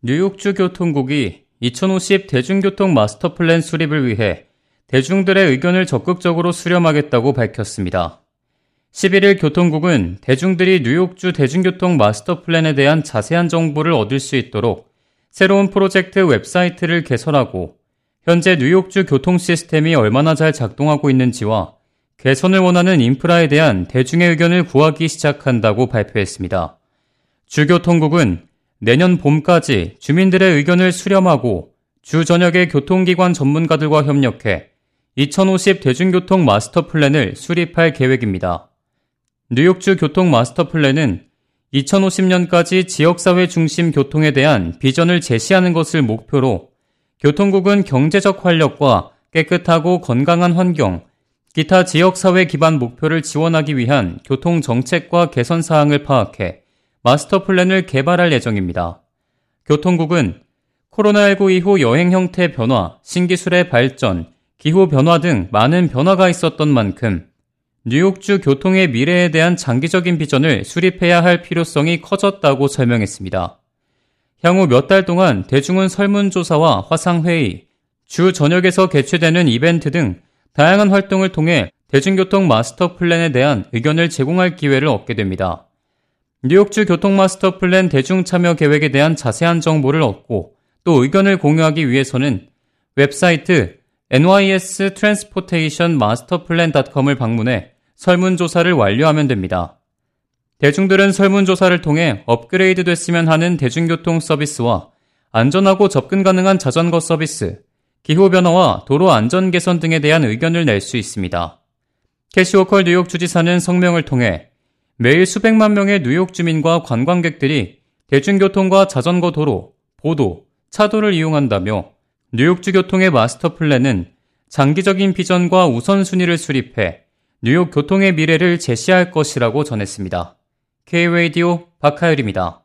뉴욕주 교통국이 2050 대중교통 마스터 플랜 수립을 위해 대중들의 의견을 적극적으로 수렴하겠다고 밝혔습니다. 11일 교통국은 대중들이 뉴욕주 대중교통 마스터 플랜에 대한 자세한 정보를 얻을 수 있도록 새로운 프로젝트 웹사이트를 개설하고 현재 뉴욕주 교통 시스템이 얼마나 잘 작동하고 있는지와 개선을 원하는 인프라에 대한 대중의 의견을 구하기 시작한다고 발표했습니다. 주교통국은 내년 봄까지 주민들의 의견을 수렴하고 주 전역의 교통기관 전문가들과 협력해 2050 대중교통 마스터 플랜을 수립할 계획입니다. 뉴욕주 교통 마스터 플랜은 2050년까지 지역사회 중심 교통에 대한 비전을 제시하는 것을 목표로 교통국은 경제적 활력과 깨끗하고 건강한 환경, 기타 지역사회 기반 목표를 지원하기 위한 교통정책과 개선 사항을 파악해 마스터 플랜을 개발할 예정입니다. 교통국은 코로나19 이후 여행 형태 변화, 신기술의 발전, 기후 변화 등 많은 변화가 있었던 만큼 뉴욕주 교통의 미래에 대한 장기적인 비전을 수립해야 할 필요성이 커졌다고 설명했습니다. 향후 몇 달 동안 대중은 설문조사와 화상회의, 주 전역에서 개최되는 이벤트 등 다양한 활동을 통해 대중교통 마스터 플랜에 대한 의견을 제공할 기회를 얻게 됩니다. 뉴욕주 교통 마스터 플랜 대중 참여 계획에 대한 자세한 정보를 얻고 또 의견을 공유하기 위해서는 웹사이트 NYS Transportation Master Plan.com을 방문해 설문조사를 완료하면 됩니다. 대중들은 설문조사를 통해 업그레이드 됐으면 하는 대중교통 서비스와 안전하고 접근 가능한 자전거 서비스, 기후변화와 도로 안전 개선 등에 대한 의견을 낼 수 있습니다. 캐시워컬 뉴욕 주지사는 성명을 통해 매일 수백만 명의 뉴욕 주민과 관광객들이 대중교통과 자전거 도로, 보도, 차도를 이용한다며 뉴욕주 교통의 마스터 플랜은 장기적인 비전과 우선순위를 수립해 뉴욕 교통의 미래를 제시할 것이라고 전했습니다. K-Radio 박하율입니다.